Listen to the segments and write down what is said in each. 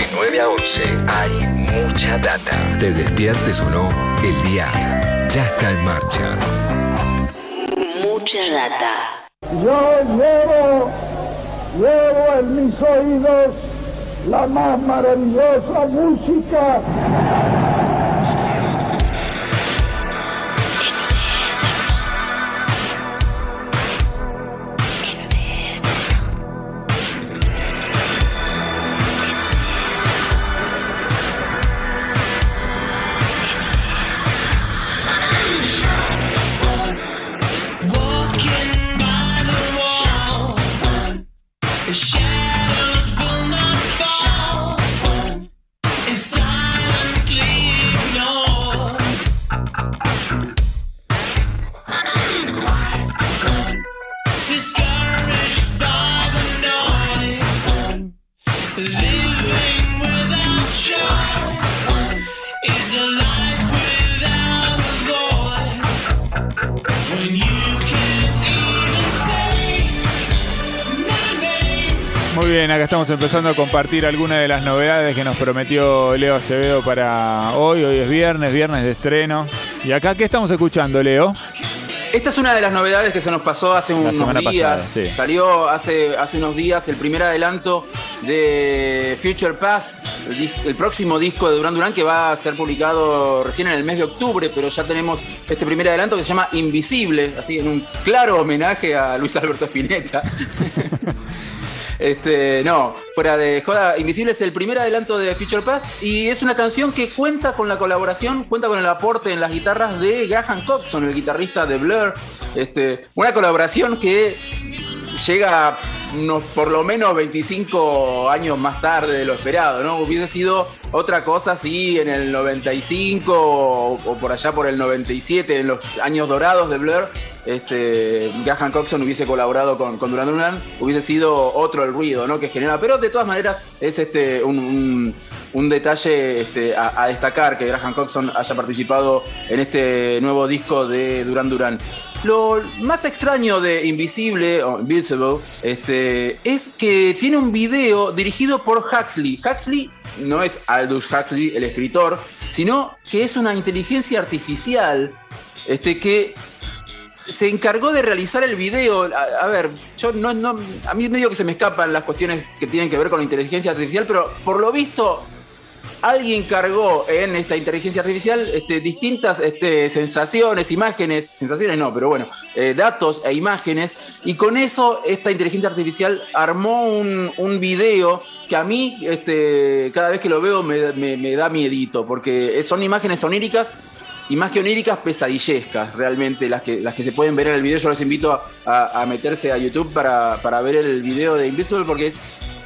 De 9 a 11 hay mucha data. Te despiertes o no, el día ya está en marcha. Mucha data. Yo llevo, llevo en mis oídos la más maravillosa música. Bien, acá estamos empezando a compartir algunas de las novedades que nos prometió Leo Acevedo para hoy. Hoy es viernes, viernes de estreno. ¿Y acá qué estamos escuchando, Leo? Esta es una de las novedades que se nos pasó hace La unos días. pasada, sí. Salió hace, hace unos días el primer adelanto de Future Past, el próximo disco de Duran Duran que va a ser publicado recién en el mes de octubre, pero ya tenemos este primer adelanto que se llama Invisible, así en un claro homenaje a Luis Alberto Spinetta. Este, no, fuera de joda, Invisible es el primer adelanto de Future Past y es una canción que cuenta con la colaboración, cuenta con el aporte en las guitarras de Gahan Coxon, el guitarrista de Blur. Este, una colaboración que llega unos por lo menos 25 años más tarde de lo esperado, ¿no? Hubiese sido otra cosa si en el 95 o, o por allá por el 97, en los años dorados de Blur, este, Gahan Coxon hubiese colaborado con, con Duran Duran, hubiese sido otro el ruido, ¿no? Que genera, pero de todas maneras es este un, un- detalle este, a, a destacar que Graham Coxon haya participado en este nuevo disco de Duran Duran. Lo más extraño de Invisible, o Invisible, este, es que tiene un video dirigido por Huxley. Huxley no es Aldous Huxley, el escritor, sino que es una inteligencia artificial este, que se encargó de realizar el video. A, ver, yo no, a mí medio que se me escapan las cuestiones que tienen que ver con la inteligencia artificial, pero por lo visto alguien cargó en esta inteligencia artificial este, distintas este, sensaciones, imágenes, sensaciones no, pero bueno, eh, datos e imágenes, y con eso esta inteligencia artificial armó un, un video que a mí este, cada vez que lo veo me, me- me da miedito, porque son imágenes oníricas y más que oníricas, pesadillescas, realmente, las que, las que se pueden ver en el video. Yo les invito a, a- a meterse a YouTube para, para ver el video de Invisible, porque es,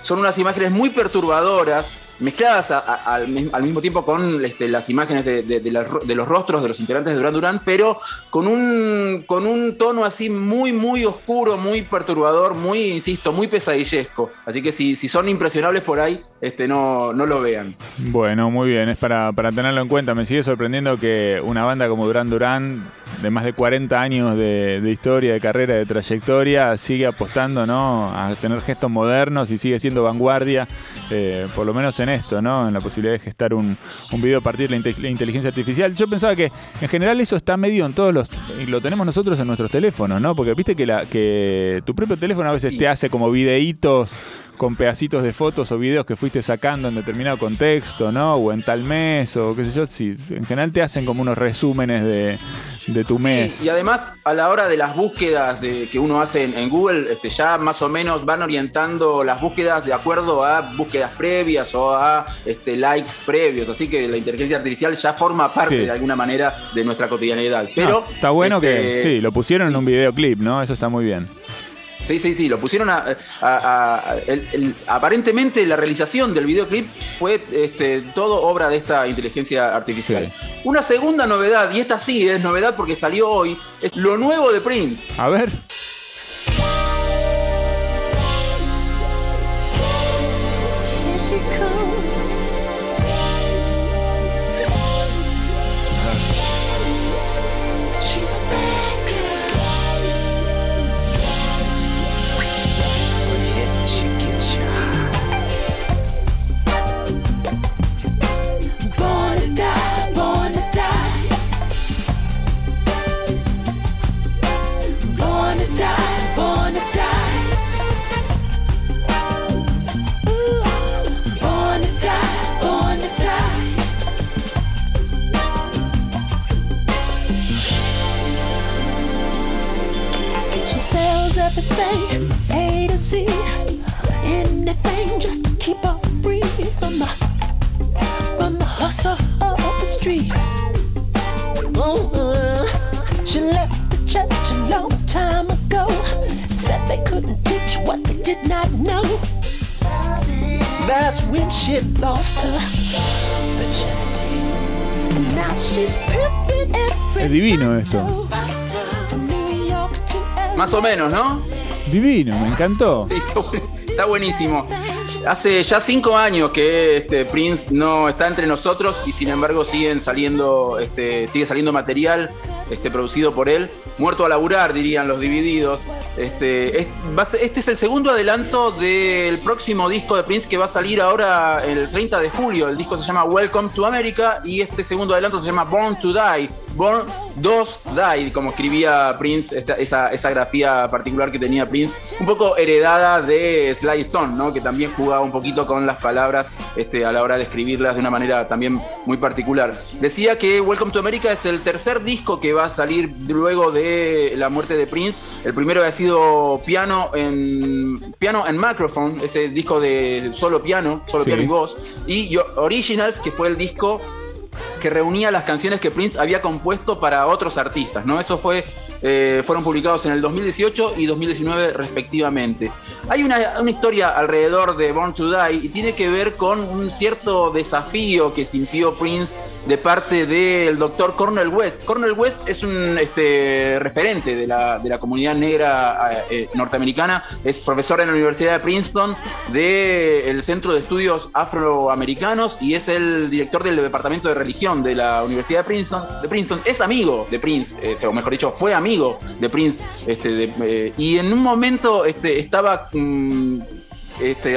son unas imágenes muy perturbadoras, mezcladas al, mi- al mismo tiempo con este, las imágenes de, los rostros de los integrantes de Duran Duran, pero con un, con un tono así muy, muy oscuro, muy perturbador, muy, insisto, muy pesadillesco. Así que si, si son impresionables por ahí, este, no, no lo vean. Bueno, muy bien, es para, para tenerlo en cuenta. Me sigue sorprendiendo que una banda como Duran Duran, de más de 40 años de, de historia, de carrera, de trayectoria, sigue apostando ¿no? a tener gestos modernos y sigue siendo vanguardia, eh, por lo menos en esto, ¿no? en la posibilidad de gestar un, un video a partir de la, inte- la inteligencia artificial. Yo pensaba que en general eso está medio en todos los... y lo tenemos nosotros en nuestros teléfonos, ¿no? Porque viste que, la, que tu propio teléfono a veces Sí. te hace como videitos con pedacitos de fotos o videos que fuiste sacando en determinado contexto, ¿no? O en tal mes, o qué sé yo. Sí, en general te hacen como unos resúmenes de, de tu mes. Sí, y además a la hora de las búsquedas de, que uno hace en, en Google, este, ya más o menos van orientando las búsquedas de acuerdo a búsquedas previas o a este, likes previos. Así que la inteligencia artificial ya forma parte Sí. de alguna manera de nuestra cotidianidad. Pero está bueno que este, sí, lo pusieron sí. en un videoclip, ¿no? Eso está muy bien. Sí, sí, sí, lo pusieron a. a- a- a- el- el- aparentemente la realización del videoclip fue este, todo obra de esta inteligencia artificial. Una segunda novedad, y esta sí es novedad porque salió hoy, es lo nuevo de Prince. A ver. Here she comes. See anything just to keep her free from the from the hustle of the streets. Oh, she left the church a long time ago. Said they couldn't teach what they did not know. That's when she lost her virginity. And now she's pimping every eh, Es divino esto. Eh, Más o menos, ¿no? Divino, me encantó. Sí, está bu- está buenísimo. Hace ya cinco años que este Prince no está entre nosotros y sin embargo siguen saliendo, este, sigue saliendo material este, producido por él. Muerto a laburar, dirían los divididos. Este, es- va a ser- este es el segundo adelanto del próximo disco de Prince que va a salir ahora el 30 de julio. El disco se llama Welcome to America y este segundo adelanto se llama Born to Die. Born 2 Die, como escribía Prince, esta- esa, esa grafía particular que tenía Prince, un poco heredada de Sly Stone, ¿no? que también jugaba un poquito con las palabras este, a la hora de escribirlas de una manera también muy particular. Decía que Welcome to America es el tercer disco que va a salir luego de la muerte de Prince. El primero había sido Piano en Piano en Microphone, ese disco de solo piano, solo Sí. piano y voz, y Originals, que fue el disco que reunía las canciones que Prince había compuesto para otros artistas, ¿no? Eso fue, eh, fueron publicados en el 2018 y 2019 respectivamente. Hay una, una historia alrededor de Born to Die y tiene que ver con un cierto desafío que sintió Prince de parte del doctor Cornel West. Cornel West es un este, referente de la, comunidad negra eh, norteamericana, es profesor en la Universidad de Princeton del Centro de Estudios Afroamericanos y es el director del Departamento de Religión de la Universidad de Princeton. De Princeton. Es amigo de Prince, este, o mejor dicho, fue amigo de Prince. Este, eh, y en un momento estaba mm,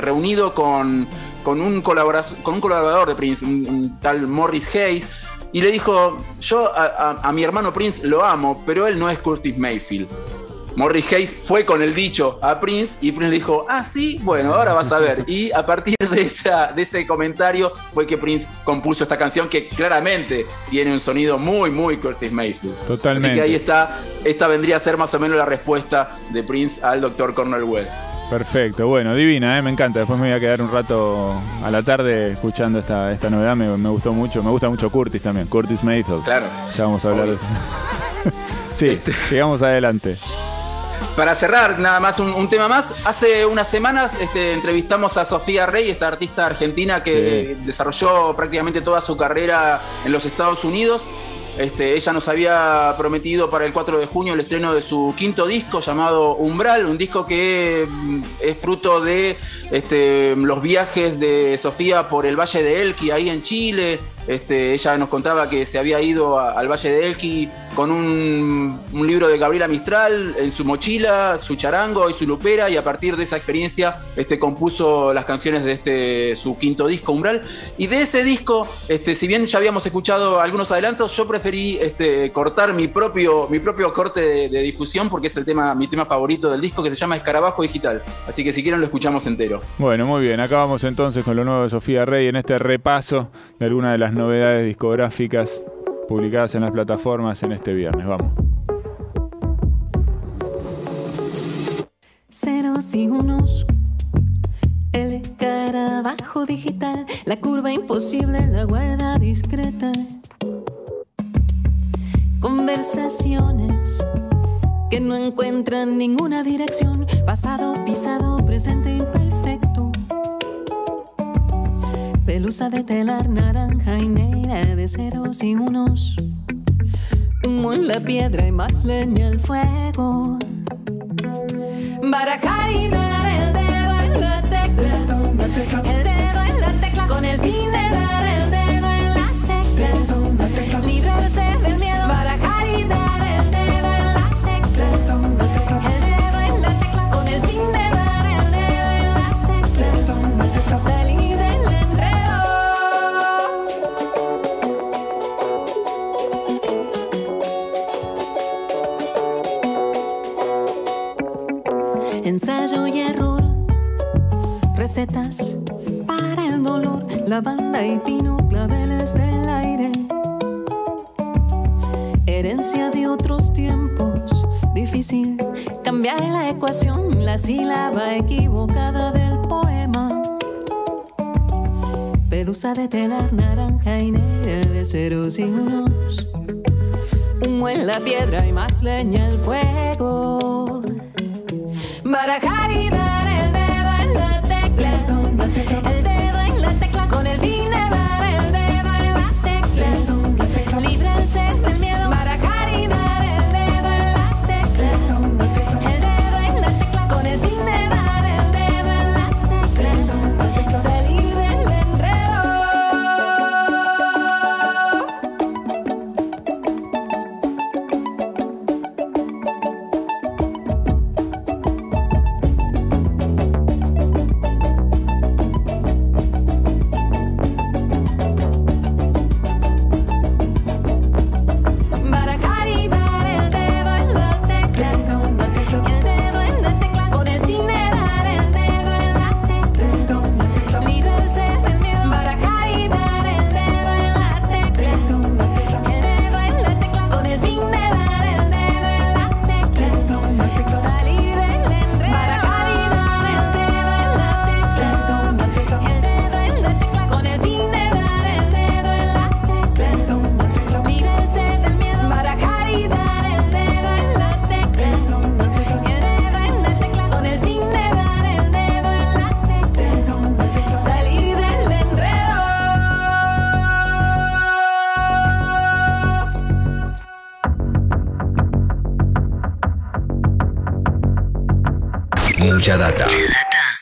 reunido con, con, un con un colaborador de Prince, un, un tal Morris Hayes. Y le dijo, yo a, a- a mi hermano Prince lo amo, pero él no es Curtis Mayfield. Morris Hayes fue con el dicho a Prince y Prince dijo, ah, sí, bueno, ahora vas a ver. Y a partir de, esa, de ese comentario fue que Prince compuso esta canción que claramente tiene un sonido muy, muy Curtis Mayfield. Totalmente. Así que ahí está, esta vendría a ser más o menos la respuesta de Prince al Dr. Cornel West. Perfecto, bueno, divina, ¿eh? me encanta. Después me voy a quedar un rato a la tarde escuchando esta, esta novedad, me, me gustó mucho. Me gusta mucho Curtis también, Curtis Mayfield. Claro. Ya vamos a hablar de eso. sí, Este. sigamos adelante. Para cerrar, nada más un, un tema más. Hace unas semanas este, entrevistamos a Sofía Rey, esta artista argentina que desarrolló prácticamente toda su carrera en los Estados Unidos. Este, ella nos había prometido para el 4 de junio el estreno de su quinto disco llamado Umbral, un disco que mm, es fruto de este, los viajes de Sofía por el Valle de Elqui, ahí en Chile. Este, ella nos contaba que se había ido al Valle de Elqui con un, libro de Gabriela Mistral en su mochila, su charango y su lupera, y a partir de esa experiencia este, compuso las canciones de este, su quinto disco, Umbral. Y de ese disco, este, si bien ya habíamos escuchado algunos adelantos, yo preferí cortar mi propio, mi propio corte de, difusión porque es el tema, mi tema favorito del disco que se llama Escarabajo Digital. Así que si quieren lo escuchamos entero. Bueno, muy bien, acá vamos entonces con lo nuevo de Sofía Rey en este repaso de algunas de las novedades discográficas publicadas en las plataformas en este viernes. Vamos. ceros y unos. El escarabajo digital, la curva imposible, la guarda discreta. Conversaciones que no encuentran ninguna dirección. Pasado, pisado, presente. Pelusa de telar naranja y negra de ceros y unos. En la piedra y más leña al fuego. Barajar y dar de otros tiempos. Difícil cambiar la ecuación, la sílaba equivocada del poema. Pelusa de telar naranja y negra de ceros y unos. Humo en la piedra y más leña al fuego. Barajar y dar Mucha data.